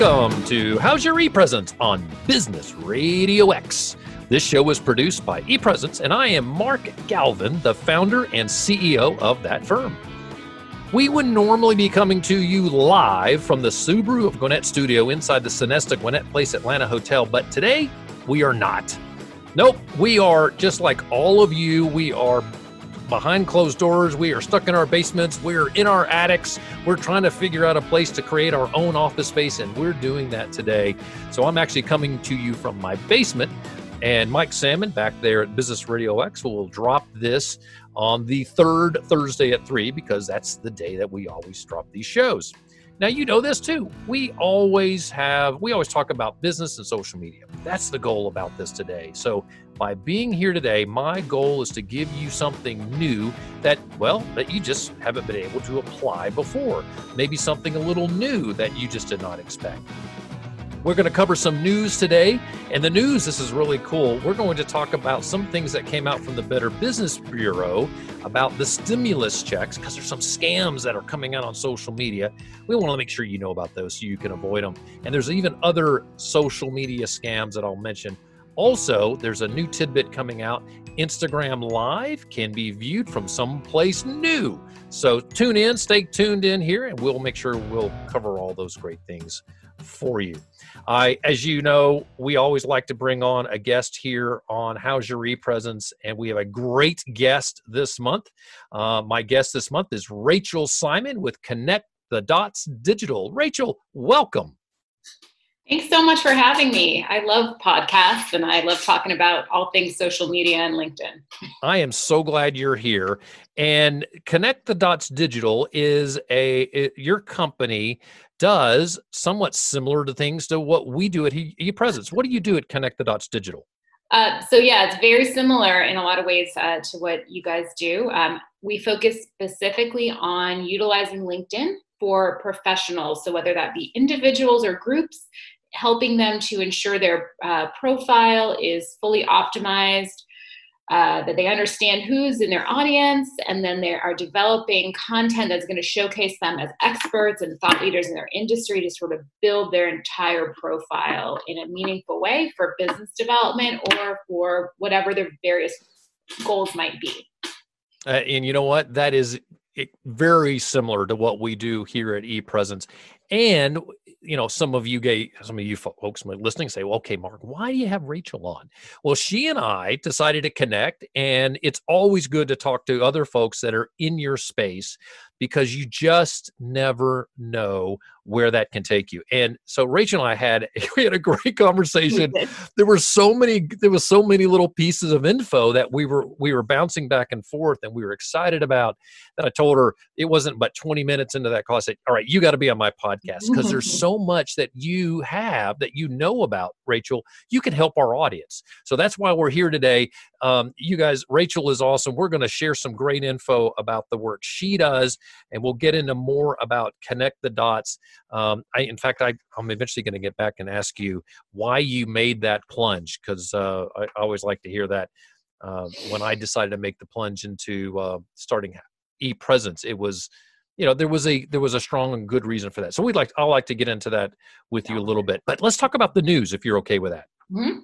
Welcome to How's Your ePresence on Business Radio X. This show was produced by ePresence, and I am Mark Galvin, the founder and CEO of that firm. We would normally be coming to you live from the Subaru of Gwinnett studio inside the Sonesta Gwinnett Place Atlanta Hotel, but today we are not. Nope, we are just like all of you. We are behind closed doors. We are stuck in our basements. We're in our attics. We're trying to figure out a place to create our own office space, and we're doing that today. So I'm actually coming to you from my basement. And Mike Salmon back there at Business Radio X will drop this on the third Thursday at 3 because that's the day that we always drop these shows. Now, you know this too. We always have, we always talk about business and social media. That's the goal about this today. So, by being here today, my goal is to give you something new that, well, that you just haven't been able to apply before. Maybe something a little new that you just did not expect. We're going to cover some news today. And the news, this is really cool. We're going to talk about some things that came out from the Better Business Bureau about the stimulus checks, because there's some scams that are coming out on social media. We want to make sure you know about those so you can avoid them. And there's even other social media scams that I'll mention. Also, there's a new tidbit coming out. Instagram Live can be viewed from someplace new. So tune in, stay tuned in here, and we'll make sure we'll cover all those great things for you. I, as you know, we always like to bring on a guest here on How's Your ePresence, and we have a great guest this month. Uh, my guest this month is Rachel Simon with Connect the Dots Digital. Rachel, welcome. Thanks so much for having me. I love podcasts and I love talking about all things social media and LinkedIn. I am so glad you're here. And Connect the Dots Digital is a it, your company does somewhat similar to things to what we do at ePresence. What do you do at Connect the Dots Digital? Uh, so yeah, it's very similar in a lot of ways uh, to what you guys do. Um, we focus specifically on utilizing LinkedIn for professionals. So whether that be individuals or groups, helping them to ensure their uh, profile is fully optimized, uh, that they understand who's in their audience, and then they are developing content that's going to showcase them as experts and thought leaders in their industry to sort of build their entire profile in a meaningful way for business development or for whatever their various goals might be. Uh, and you know what? That is very similar to what we do here at ePresence. And you know, some of you gay, some of you folks listening say, well, okay, Mark, why do you have Rachel on? Well, she and I decided to connect, and it's always good to talk to other folks that are in your space because you just never know where that can take you. And so Rachel and I had we had a great conversation. There were so many there was so many little pieces of info that we were we were bouncing back and forth and we were excited about that I told her it wasn't but 20 minutes into that call I said, "All right, you got to be on my podcast because there's so much that you have that you know about, Rachel. You can help our audience." So that's why we're here today. Um, you guys, Rachel is awesome. We're going to share some great info about the work she does and we'll get into more about connect the dots. Um, I, in fact, I, am eventually going to get back and ask you why you made that plunge because uh, I always like to hear that. Uh, when I decided to make the plunge into uh, starting ePresence, it was you know there was a there was a strong and good reason for that so we'd like i'll like to get into that with you a little bit but let's talk about the news if you're okay with that mm-hmm.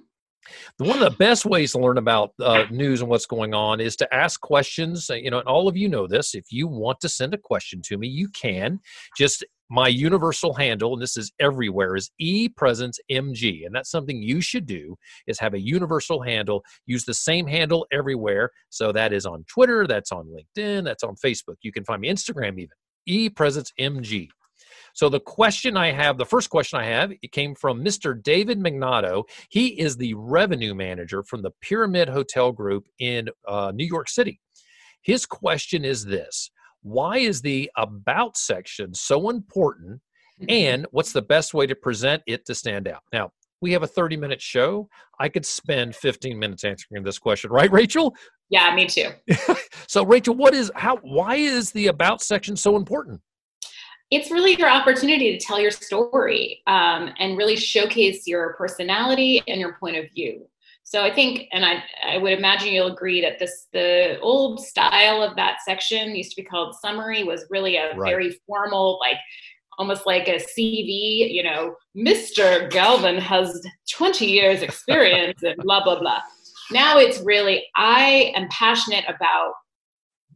One of the best ways to learn about uh, news and what's going on is to ask questions. Uh, you know, and all of you know this. If you want to send a question to me, you can. Just my universal handle, and this is everywhere, is ePresenceMG. And that's something you should do is have a universal handle. Use the same handle everywhere. So that is on Twitter, that's on LinkedIn, that's on Facebook. You can find me Instagram even. ePresenceMG. So the question I have, the first question I have, it came from Mr. David Magnato. He is the revenue manager from the Pyramid Hotel Group in uh, New York City. His question is this Why is the About section so important? And what's the best way to present it to stand out? Now, we have a 30 minute show. I could spend 15 minutes answering this question, right, Rachel? Yeah, me too. so, Rachel, what is how why is the about section so important? It's really your opportunity to tell your story um, and really showcase your personality and your point of view. So I think, and I, I would imagine you'll agree that this the old style of that section used to be called summary was really a right. very formal, like almost like a CV, you know, Mr. Galvin has 20 years experience and blah, blah, blah. Now it's really, I am passionate about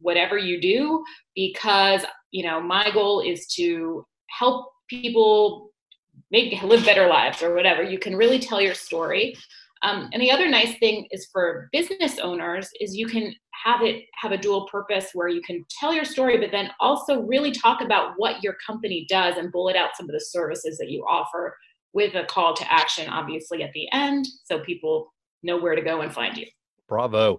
whatever you do because, you know, my goal is to help people make live better lives or whatever. You can really tell your story. Um, and the other nice thing is for business owners is you can have it have a dual purpose where you can tell your story, but then also really talk about what your company does and bullet out some of the services that you offer with a call to action, obviously at the end, so people know where to go and find you. Bravo.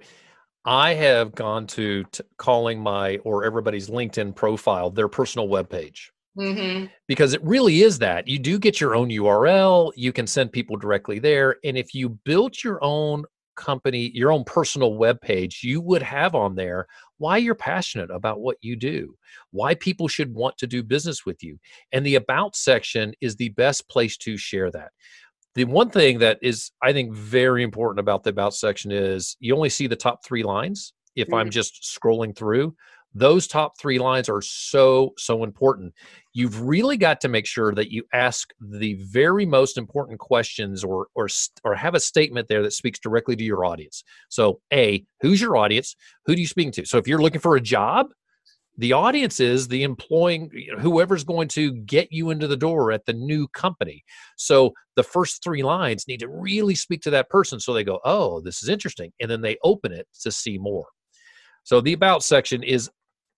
I have gone to t- calling my or everybody's LinkedIn profile their personal webpage. Mm-hmm. Because it really is that. You do get your own URL, you can send people directly there. And if you built your own company, your own personal web page, you would have on there why you're passionate about what you do, why people should want to do business with you. And the About section is the best place to share that. The one thing that is, I think, very important about the About section is you only see the top three lines if mm-hmm. I'm just scrolling through. Those top three lines are so so important. You've really got to make sure that you ask the very most important questions or or or have a statement there that speaks directly to your audience. So a who's your audience? Who do you speak to? So if you're looking for a job the audience is the employing you know, whoever's going to get you into the door at the new company. So the first three lines need to really speak to that person so they go oh this is interesting and then they open it to see more. So the about section is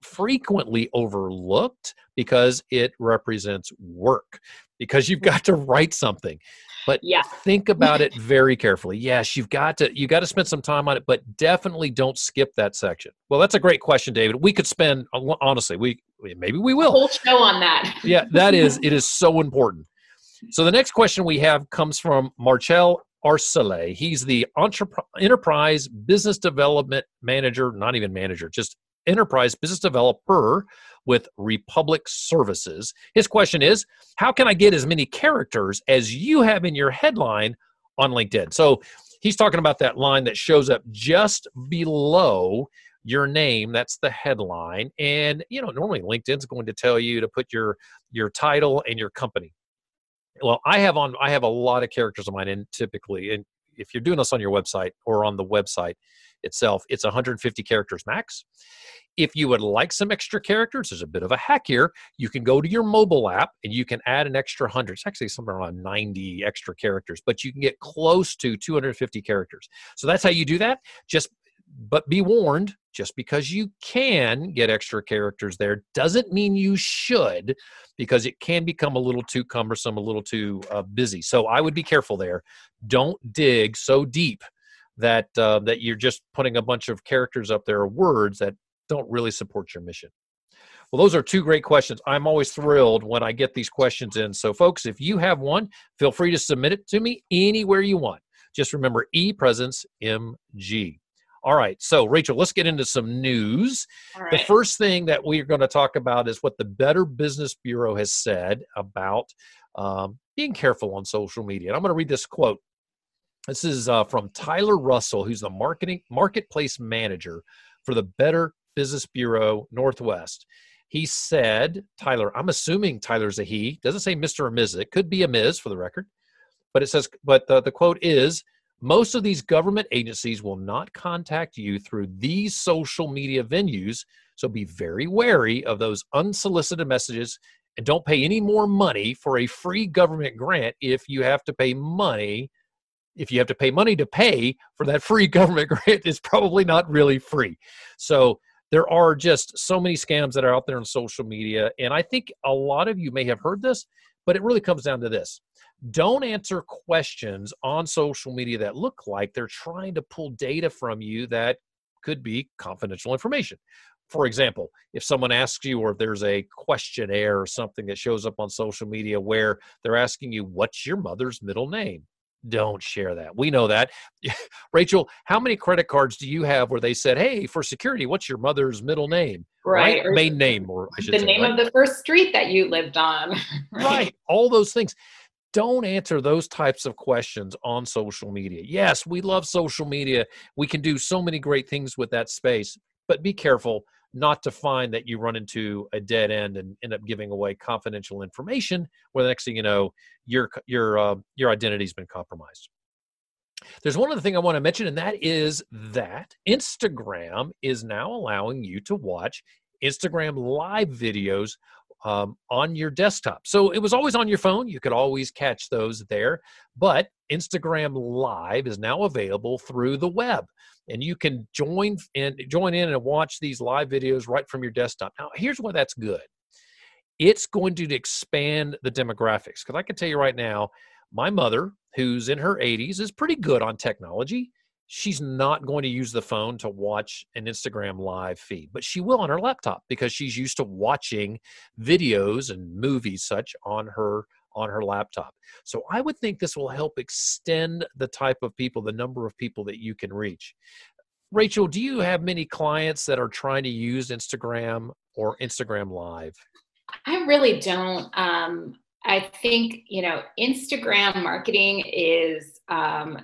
frequently overlooked because it represents work because you've got to write something. But yeah. think about it very carefully. Yes you've got to you got to spend some time on it but definitely don't skip that section. Well that's a great question david. We could spend uh, honestly we maybe we will. A whole show on that. Yeah that is it is so important. So the next question we have comes from marcel Arcele. He's the enterprise business development manager, not even manager, just enterprise business developer with Republic Services. His question is How can I get as many characters as you have in your headline on LinkedIn? So he's talking about that line that shows up just below your name that's the headline and you know normally linkedin's going to tell you to put your your title and your company well i have on i have a lot of characters of mine and typically and if you're doing this on your website or on the website itself, it's 150 characters max. If you would like some extra characters, there's a bit of a hack here. You can go to your mobile app and you can add an extra 100. It's actually somewhere around 90 extra characters, but you can get close to 250 characters. So that's how you do that. Just but be warned just because you can get extra characters there doesn't mean you should because it can become a little too cumbersome a little too uh, busy so i would be careful there don't dig so deep that uh, that you're just putting a bunch of characters up there or words that don't really support your mission. Well those are two great questions. I'm always thrilled when i get these questions in. So folks if you have one feel free to submit it to me anywhere you want. Just remember e-presence mg all right. So rachel let's get into some news. Right. the first thing that we're going to talk about is what the better business bureau has said about um, being careful on social media. And i'm going to read this quote this is uh, from Tyler Russell, who's the marketing marketplace manager for the Better Business Bureau Northwest. He said, Tyler, I'm assuming Tyler's a he. Doesn't say Mr. or Ms. It could be a Ms. for the record, but it says, but the, the quote is, most of these government agencies will not contact you through these social media venues. So be very wary of those unsolicited messages and don't pay any more money for a free government grant if you have to pay money if you have to pay money to pay for that free government grant, it's probably not really free. So there are just so many scams that are out there on social media. And I think a lot of you may have heard this, but it really comes down to this don't answer questions on social media that look like they're trying to pull data from you that could be confidential information. For example, if someone asks you, or if there's a questionnaire or something that shows up on social media where they're asking you, What's your mother's middle name? Don't share that. We know that. Rachel, how many credit cards do you have where they said, "Hey, for security, what's your mother's middle name?" Right, right? main name, or I should the say, name right? of the first street that you lived on. right? right, all those things. Don't answer those types of questions on social media. Yes, we love social media. We can do so many great things with that space, but be careful not to find that you run into a dead end and end up giving away confidential information where the next thing you know your your uh, your identity's been compromised. There's one other thing i want to mention and that is that instagram is now allowing you to watch instagram live videos um, on your desktop. So it was always on your phone. You could always catch those there. But Instagram Live is now available through the web. And you can join and join in and watch these live videos right from your desktop. Now, here's why that's good. It's going to expand the demographics. Because I can tell you right now, my mother, who's in her 80s, is pretty good on technology she's not going to use the phone to watch an Instagram live feed, but she will on her laptop because she's used to watching videos and movies such on her on her laptop. So I would think this will help extend the type of people, the number of people that you can reach. Rachel, do you have many clients that are trying to use Instagram or Instagram Live? I really don't. Um, I think you know Instagram marketing is um,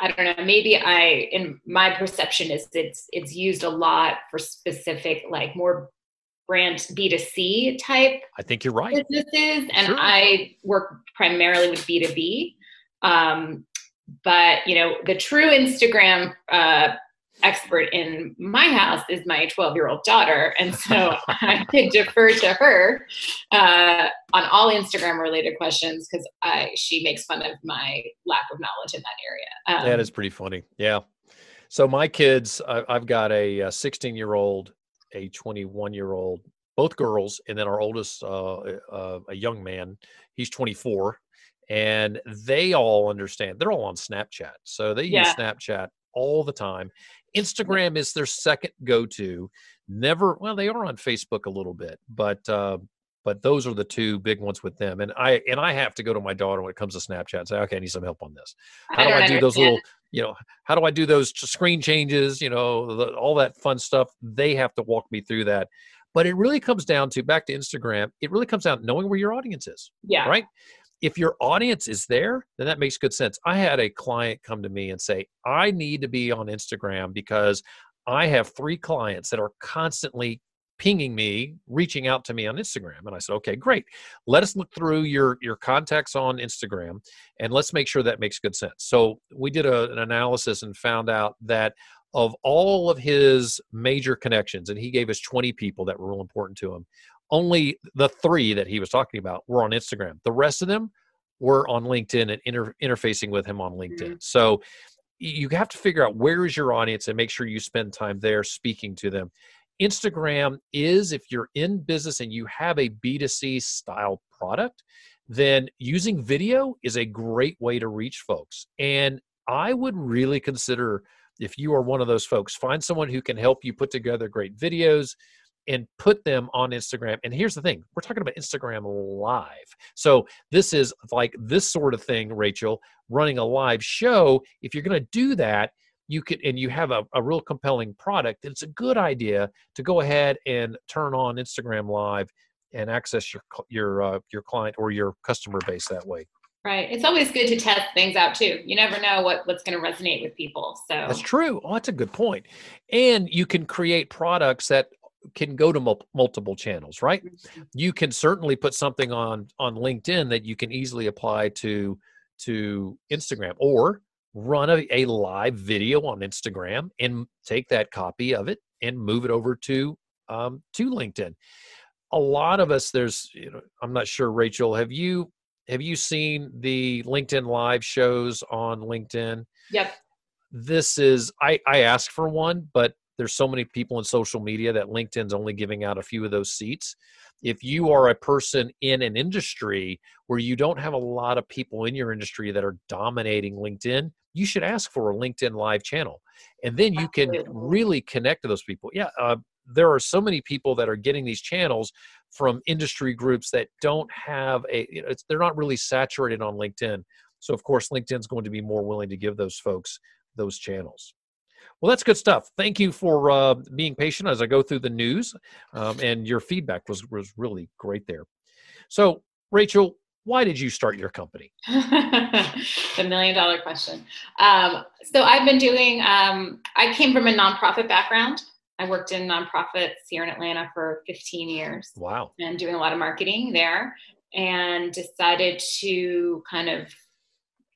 I don't know, maybe I in my perception is it's it's used a lot for specific like more brand B2C type I think you're right. businesses and sure. I work primarily with B2B. Um, but you know, the true Instagram uh, expert in my house is my 12 year old daughter. And so I could defer to her uh, on all Instagram related questions because she makes fun of my lack of knowledge in that area. Um, that is pretty funny. Yeah. So my kids, I've got a 16 year old, a 21 year old, both girls, and then our oldest, uh, uh, a young man, he's 24 and they all understand they're all on snapchat so they yeah. use snapchat all the time Instagram is their second go-to. Never, well, they are on Facebook a little bit, but uh, but those are the two big ones with them. And I and I have to go to my daughter when it comes to Snapchat and say, okay, I need some help on this. How I do I do understand. those little, you know, how do I do those screen changes? You know, the, all that fun stuff. They have to walk me through that. But it really comes down to back to Instagram. It really comes down knowing where your audience is. Yeah. Right if your audience is there, then that makes good sense. I had a client come to me and say, I need to be on Instagram because I have three clients that are constantly pinging me, reaching out to me on Instagram. And I said, okay, great. Let us look through your, your contacts on Instagram and let's make sure that makes good sense. So we did a, an analysis and found out that of all of his major connections, and he gave us 20 people that were real important to him, only the three that he was talking about were on Instagram. The rest of them were on LinkedIn and inter- interfacing with him on LinkedIn. Mm-hmm. So you have to figure out where is your audience and make sure you spend time there speaking to them. Instagram is, if you're in business and you have a B2C style product, then using video is a great way to reach folks. And I would really consider if you are one of those folks, find someone who can help you put together great videos, and put them on Instagram. And here's the thing we're talking about Instagram live. So this is like this sort of thing, Rachel, running a live show. If you're going to do that, you could, and you have a, a real compelling product, it's a good idea to go ahead and turn on Instagram live and access your your uh, your client or your customer base that way. Right. It's always good to test things out too. You never know what, what's going to resonate with people. So that's true. Oh, that's a good point. And you can create products that can go to mul- multiple channels right mm-hmm. you can certainly put something on on linkedin that you can easily apply to to instagram or run a, a live video on instagram and take that copy of it and move it over to um, to linkedin a lot of us there's you know i'm not sure rachel have you have you seen the linkedin live shows on linkedin yep this is i i asked for one but there's so many people in social media that LinkedIn's only giving out a few of those seats. If you are a person in an industry where you don't have a lot of people in your industry that are dominating LinkedIn, you should ask for a LinkedIn live channel. And then you can really connect to those people. Yeah, uh, there are so many people that are getting these channels from industry groups that don't have a, you know, they're not really saturated on LinkedIn. So, of course, LinkedIn's going to be more willing to give those folks those channels. Well, that's good stuff. Thank you for uh, being patient as I go through the news, um, and your feedback was was really great there. So, Rachel, why did you start your company? the million dollar question. Um, so I've been doing. Um, I came from a nonprofit background. I worked in nonprofits here in Atlanta for 15 years. Wow. And doing a lot of marketing there and decided to kind of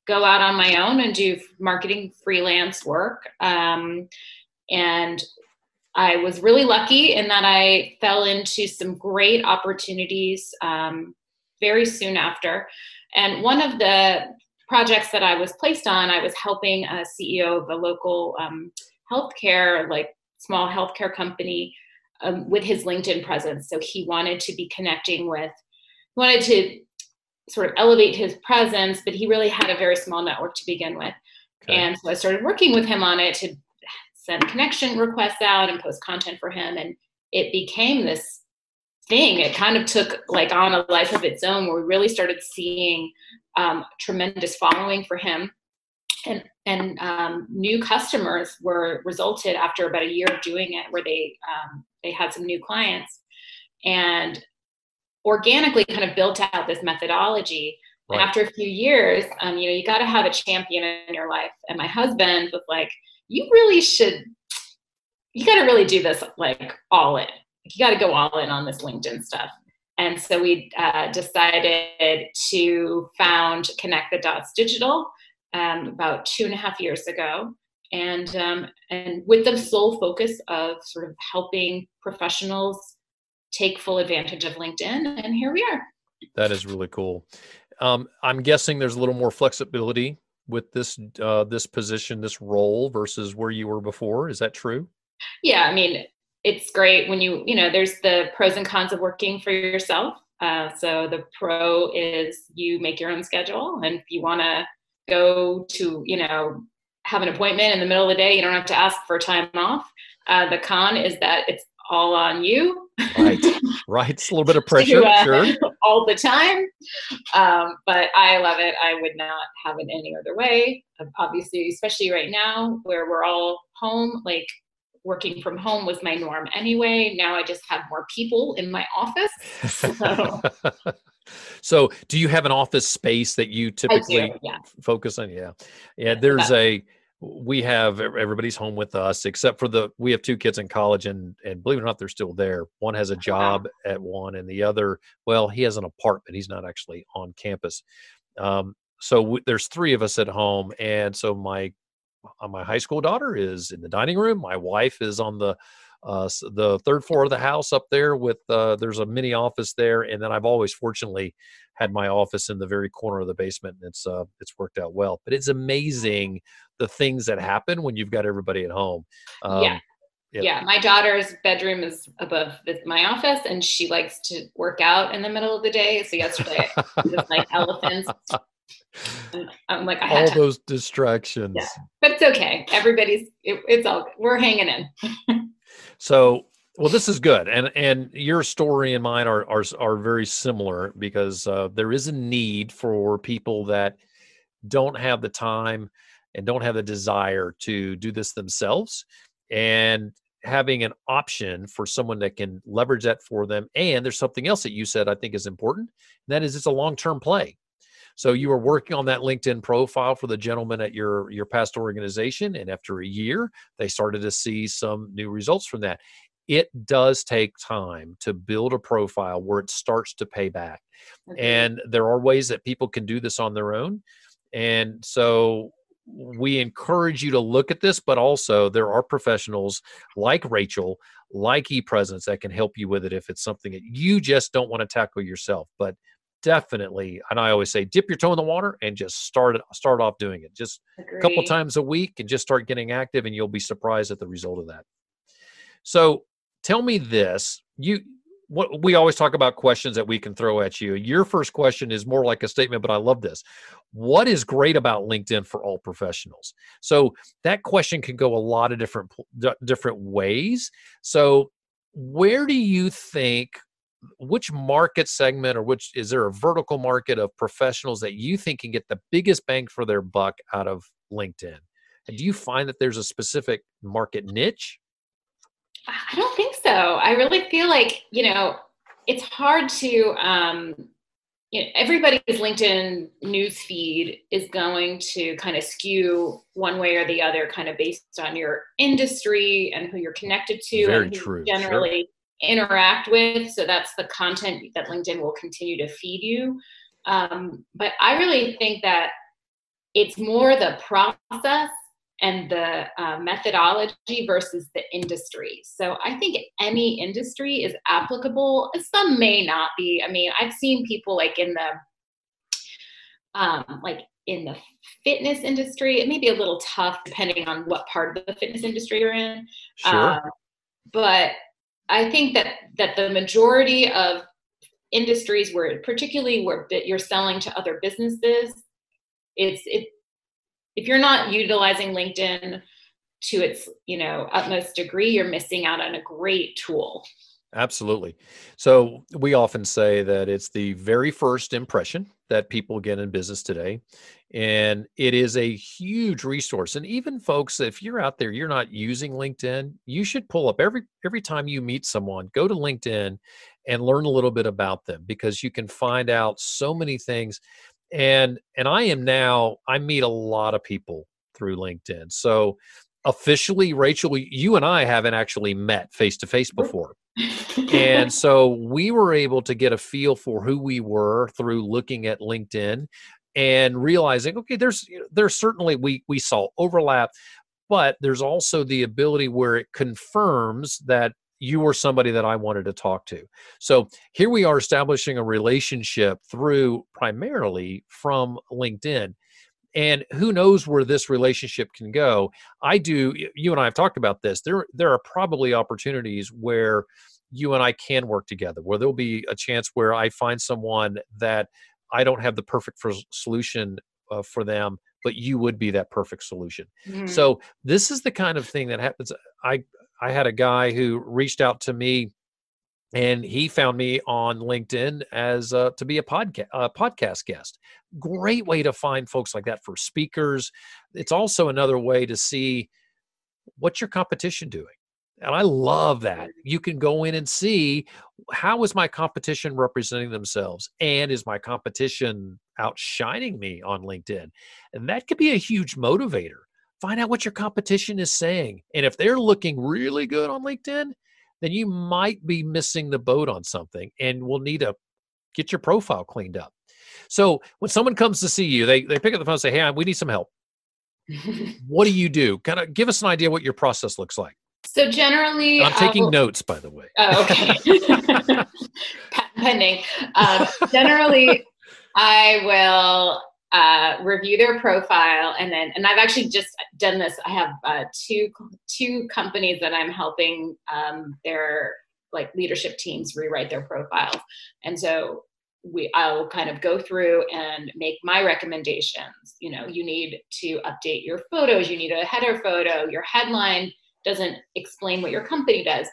go out on my own and do marketing freelance work. Um, and I was really lucky in that I fell into some great opportunities um, very soon after. And one of the projects that I was placed on, I was helping a CEO of a local um, healthcare, like small healthcare company, um, with his LinkedIn presence. So he wanted to be connecting with, wanted to sort of elevate his presence, but he really had a very small network to begin with. Okay. And so I started working with him on it to send connection requests out and post content for him. And it became this thing. It kind of took like on a life of its own where we really started seeing um, tremendous following for him. And, and um, new customers were resulted after about a year of doing it where they um, they had some new clients and organically kind of built out this methodology. Right. after a few years um, you know you got to have a champion in your life. And my husband was like you really should you got to really do this like all in. You got to go all in on this linkedin stuff. And so we uh, decided to found connect the dots digital um, about two and a half years ago and um, and with the sole focus of sort of helping professionals take full advantage of linkedin and here we are that is really cool um, i'm guessing there's a little more flexibility with this uh, this position, this role versus where you were before. Is that true? Yeah, I mean, it's great when you you know there's the pros and cons of working for yourself. Uh, so the pro is you make your own schedule, and if you want to go to you know have an appointment in the middle of the day, you don't have to ask for time off. Uh, the con is that it's all on you. right, right. It's a little bit of pressure, to, uh, sure. All the time. Um, but I love it. I would not have it any other way. Obviously, especially right now where we're all home, like working from home was my norm anyway. Now I just have more people in my office. So. So do you have an office space that you typically do, yeah. focus on? Yeah. Yeah. There's a, we have everybody's home with us except for the we have two kids in college and and believe it or not they're still there one has a job at one and the other well he has an apartment he's not actually on campus um, so w- there's three of us at home and so my uh, my high school daughter is in the dining room my wife is on the uh, the third floor of the house up there with uh, there's a mini office there and then i've always fortunately had my office in the very corner of the basement and it's uh, it's worked out well but it's amazing the things that happen when you've got everybody at home um, yeah yeah my daughter's bedroom is above my office and she likes to work out in the middle of the day so yesterday was like elephants I'm like, I all those distractions. Yeah, but it's okay. Everybody's, it, it's all, we're hanging in. so well, this is good, and and your story and mine are are are very similar because uh, there is a need for people that don't have the time and don't have the desire to do this themselves, and having an option for someone that can leverage that for them. And there's something else that you said I think is important, and that is it's a long term play. So you were working on that LinkedIn profile for the gentleman at your your past organization, and after a year, they started to see some new results from that it does take time to build a profile where it starts to pay back. And there are ways that people can do this on their own. And so we encourage you to look at this, but also there are professionals like Rachel, like ePresence that can help you with it if it's something that you just don't want to tackle yourself. But definitely, and I always say, dip your toe in the water and just start it, start off doing it. Just Agreed. a couple times a week and just start getting active, and you'll be surprised at the result of that. So tell me this you what we always talk about questions that we can throw at you your first question is more like a statement but i love this what is great about linkedin for all professionals so that question can go a lot of different different ways so where do you think which market segment or which is there a vertical market of professionals that you think can get the biggest bang for their buck out of linkedin? And do you find that there's a specific market niche? I don't think so. I really feel like, you know, it's hard to, um, you know, everybody's LinkedIn news feed is going to kind of skew one way or the other, kind of based on your industry and who you're connected to Very and true, generally interact with. So that's the content that LinkedIn will continue to feed you. Um, but I really think that it's more the process and the uh, methodology versus the industry. So I think any industry is applicable. Some may not be. I mean, I've seen people like in the um, like in the fitness industry. It may be a little tough depending on what part of the fitness industry you're in. Sure. Uh, but I think that that the majority of industries where particularly where you're selling to other businesses it's it if you're not utilizing linkedin to its you know utmost degree you're missing out on a great tool Absolutely. So we often say that it's the very first impression that people get in business today. And it is a huge resource. And even folks, if you're out there, you're not using LinkedIn, you should pull up every every time you meet someone, go to LinkedIn and learn a little bit about them because you can find out so many things. And and I am now, I meet a lot of people through LinkedIn. So officially, Rachel, you and I haven't actually met face to face before and so we were able to get a feel for who we were through looking at linkedin and realizing okay there's there's certainly we we saw overlap but there's also the ability where it confirms that you were somebody that I wanted to talk to. So here we are establishing a relationship through primarily from LinkedIn. And who knows where this relationship can go? I do. You and I have talked about this. There, there are probably opportunities where you and I can work together, where there'll be a chance where I find someone that I don't have the perfect solution uh, for them, but you would be that perfect solution. Mm-hmm. So this is the kind of thing that happens. I I had a guy who reached out to me and he found me on LinkedIn as uh, to be a podcast uh, podcast guest. Great way to find folks like that for speakers. It's also another way to see what's your competition doing. And I love that. You can go in and see how is my competition representing themselves and is my competition outshining me on LinkedIn? And that could be a huge motivator. Find out what your competition is saying. And if they're looking really good on LinkedIn, then you might be missing the boat on something and we'll need to get your profile cleaned up. So when someone comes to see you, they, they pick up the phone and say, Hey, we need some help. what do you do? Kind of give us an idea what your process looks like. So generally, I'm taking notes, by the way. Oh, okay. pending. Um, generally, I will uh, review their profile and then and i've actually just done this i have uh, two two companies that i'm helping um, their like leadership teams rewrite their profiles and so we i'll kind of go through and make my recommendations you know you need to update your photos you need a header photo your headline doesn't explain what your company does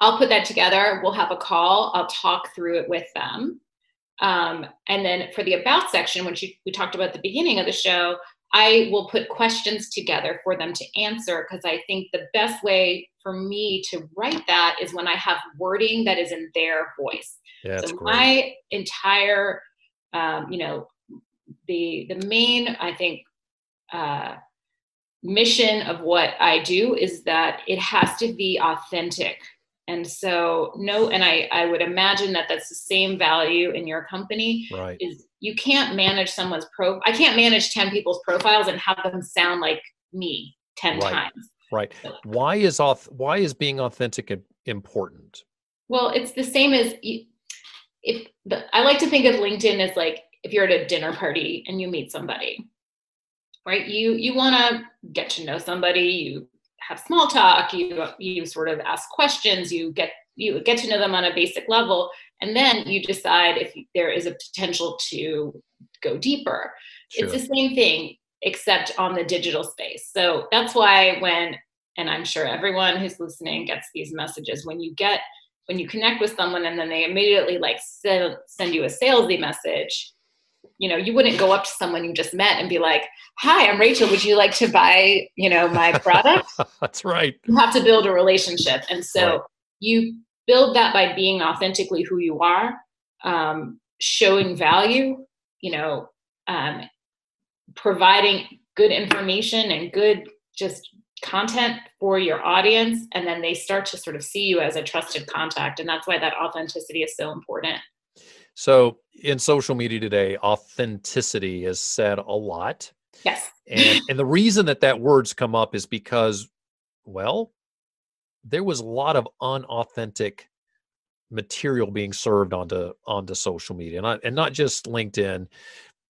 i'll put that together we'll have a call i'll talk through it with them um, and then for the about section, which you, we talked about at the beginning of the show, I will put questions together for them to answer because I think the best way for me to write that is when I have wording that is in their voice. Yeah, so great. my entire, um, you know, the the main I think uh, mission of what I do is that it has to be authentic. And so no and i i would imagine that that's the same value in your company right. is you can't manage someone's pro i can't manage 10 people's profiles and have them sound like me 10 right. times. Right. Why is auth why is being authentic important? Well it's the same as if the, i like to think of linkedin as like if you're at a dinner party and you meet somebody right? You you want to get to know somebody you have small talk you you sort of ask questions you get you get to know them on a basic level and then you decide if there is a potential to go deeper. Sure. it's the same thing except on the digital space. So that's why when and i'm sure everyone who's listening gets these messages when you get when you connect with someone and then they immediately like send, send you a salesy message you know you wouldn't go up to someone you just met and be like hi i'm rachel. Would you like to buy you know my product? That's right. You have to build a relationship. And so right. you build that by being authentically who you are um, showing value, you know, um, providing good information and good just content for your audience. And then they start to sort of see you as a trusted contact. And that's why that authenticity is so important so in social media today authenticity is said a lot. Yes. And and the reason that that word's come up is because well there was a lot of unauthentic material being served onto onto social media and not, and not just linkedin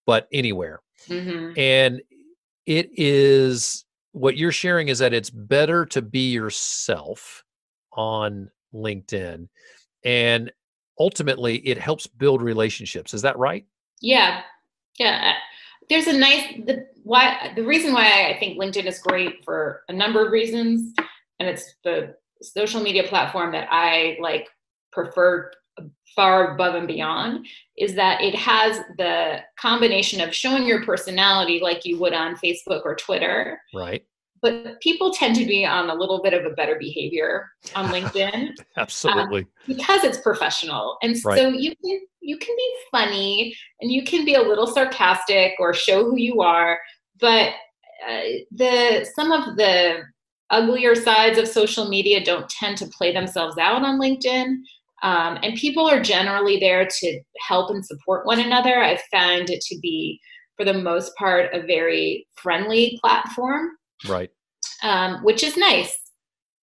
but anywhere. Mm-hmm. and it is what you're sharing is that it's better to be yourself on LinkedIn. And ultimately it helps build relationships. Is that right? Yeah. Yeah. There's a nice the why the reason why I think LinkedIn is great for a number of reasons and it's the social media platform that I like prefer far above and beyond is that it has the combination of showing your personality like you would on Facebook or Twitter. Right. But people tend to be on a little bit of a better behavior on LinkedIn. Absolutely. Um, because it's professional. And right. so you can you can be funny and you can be a little sarcastic or show who you are, but uh, the some of the uglier sides of social media don't tend to play themselves out on LinkedIn. Um, and people are generally there to help and support one another. I've found it to be, for the most part, a very friendly platform. Right. Um, which is nice.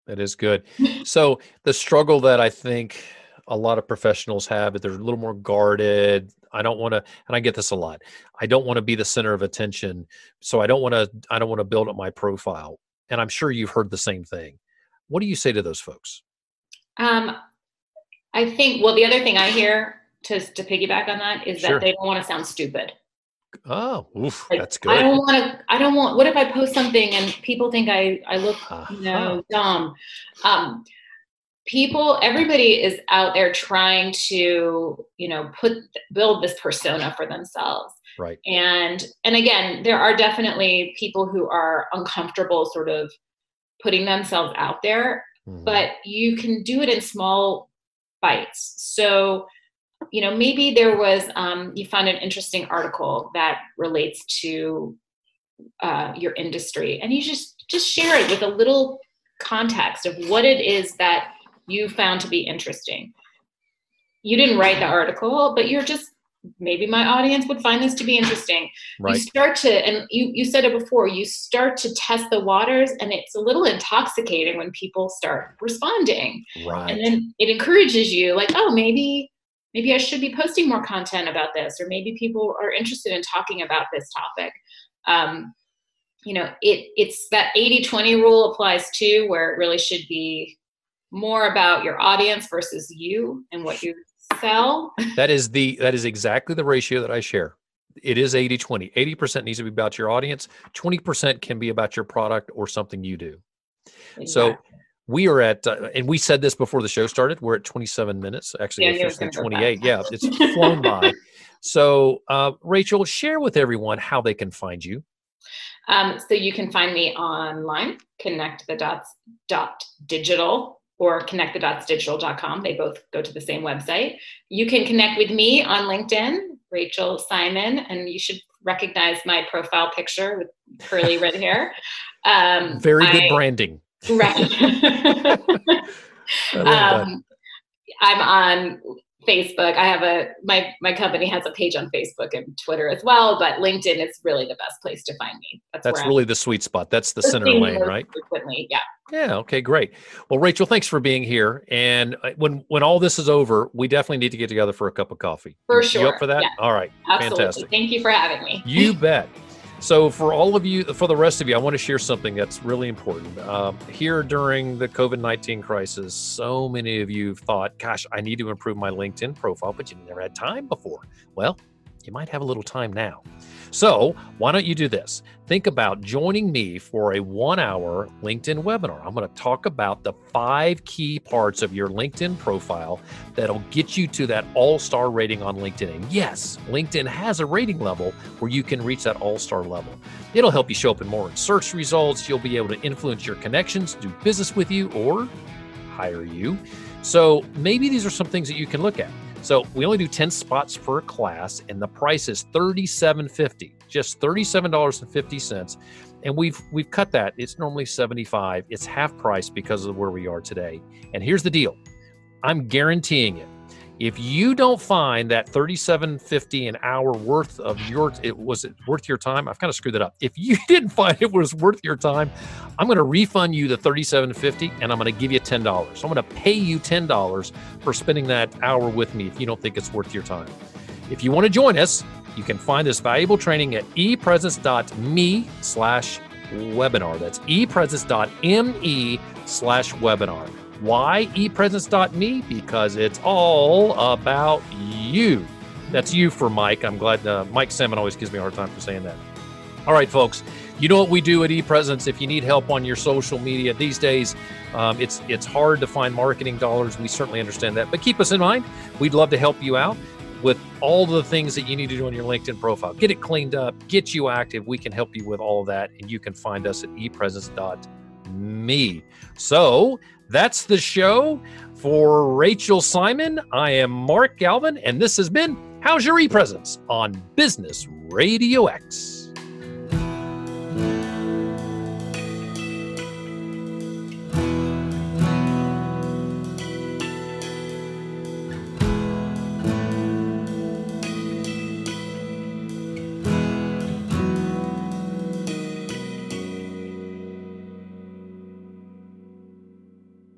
That is good. so the struggle that I think a lot of professionals have, is they're a little more guarded. I don't want to, and I get this a lot. I don't want to be the center of attention, so I don't want to. I don't want to build up my profile. And I'm sure you've heard the same thing. What do you say to those folks? Um, I think, well, the other thing I hear to, to piggyback on that is Sure. that they don't want to sound stupid. Oh, oof, Like, that's good. I don't want to, I don't want, what if I post something and people think I, I look, you know, dumb? Um, people, everybody is out there trying to, you know, put, build this persona for themselves. Right. And, and again, there are definitely people who are uncomfortable sort of putting themselves out there Mhm. but you can do it in small bites. So, you know, maybe there was, um, you found an interesting article that relates to uh, your industry, and you just just share it with a little context of what it is that you found to be interesting. You didn't write the article, but you're just maybe my audience would find this to be interesting you start to and you you said it before you start to test the waters and it's a little intoxicating when people start responding Right. and then it encourages you like oh maybe maybe i should be posting more content about this or maybe people are interested in talking about this topic um, you know it it's that 80-20 rule applies too where it really should be more about your audience versus you and what you sell that is the that is exactly the ratio that I share. It is 80 20. 80% needs to be about your audience, 20% can be about your product or something you do. So Exactly. We are at, uh, and we said this before the show started. We're at 27 minutes. Actually, Yeah, I knew it was officially 28. Yeah, it's flown by. So, uh, Rachel, share with everyone how they can find you. Um, so you can find me online, connect the dots dot digital or connect the dots digital.com. They both go to the same website. You can connect with me on LinkedIn, Rachel Simon, and you should recognize my profile picture with curly red hair. Um, Very good I- branding. Right. um, I'm on Facebook. I have a my my company has a page on Facebook and Twitter as well, but LinkedIn is really the best place to find me. That's, That's really the sweet spot. That's the I'm center lane, right? Frequently, yeah. Yeah. Okay. Great. Well, Rachel, thanks for being here. And uh, when when all this is over, we definitely need to get together for a cup of coffee. For You- You sure, up for that? yeah. All right. Absolutely. Fantastic. Thank you for having me. You bet. So, for all of you, for the rest of you, I want to share something that's really important. Um, here during the COVID 19 crisis, so many of you thought, gosh, I need to improve my LinkedIn profile, but you never had time before. Well, you might have a little time now. So, why don't you do this? Think about joining me for a one hour LinkedIn webinar. I'm going to talk about the five key parts of your LinkedIn profile that'll get you to that all star rating on LinkedIn. And yes, LinkedIn has a rating level where you can reach that all star level. It'll help you show up in more search results. You'll be able to influence your connections, do business with you, or hire you. So maybe these are some things that you can look at. So we only do 10 spots per class, and the price is $37.50, just $37.50. And we've we've cut that. It's normally 75. It's half price because of where we are today. And here's the deal. I'm guaranteeing it. If you don't find that 37.50 an hour worth of your it was it worth your time, I've kind of screwed that up. If you didn't find it was worth your time, I'm going to refund you the 37.50 and I'm going to give you $10. I'm going to pay you $10 for spending that hour with me if you don't think it's worth your time. If you want to join us, you can find this valuable training at epresence.me slash webinar. That's epresence.me slash webinar. Why epresence.me? Because it's all about you. That's you for Mike. I'm glad uh, Mike Salmon always gives me a hard time for saying that. All right, folks. You know what we do at ePresence. If you need help on your social media these days, um, it's it's hard to find marketing dollars. We certainly understand that, but keep us in mind. We'd love to help you out with all the things that you need to do on your LinkedIn profile. Get it cleaned up, get you active. We can help you with all that, and you can find us at epresence.me. So that's the show for Rachel Simon. I am Mark Galvin, and this has been How's Your E-Presence on Business Radio X.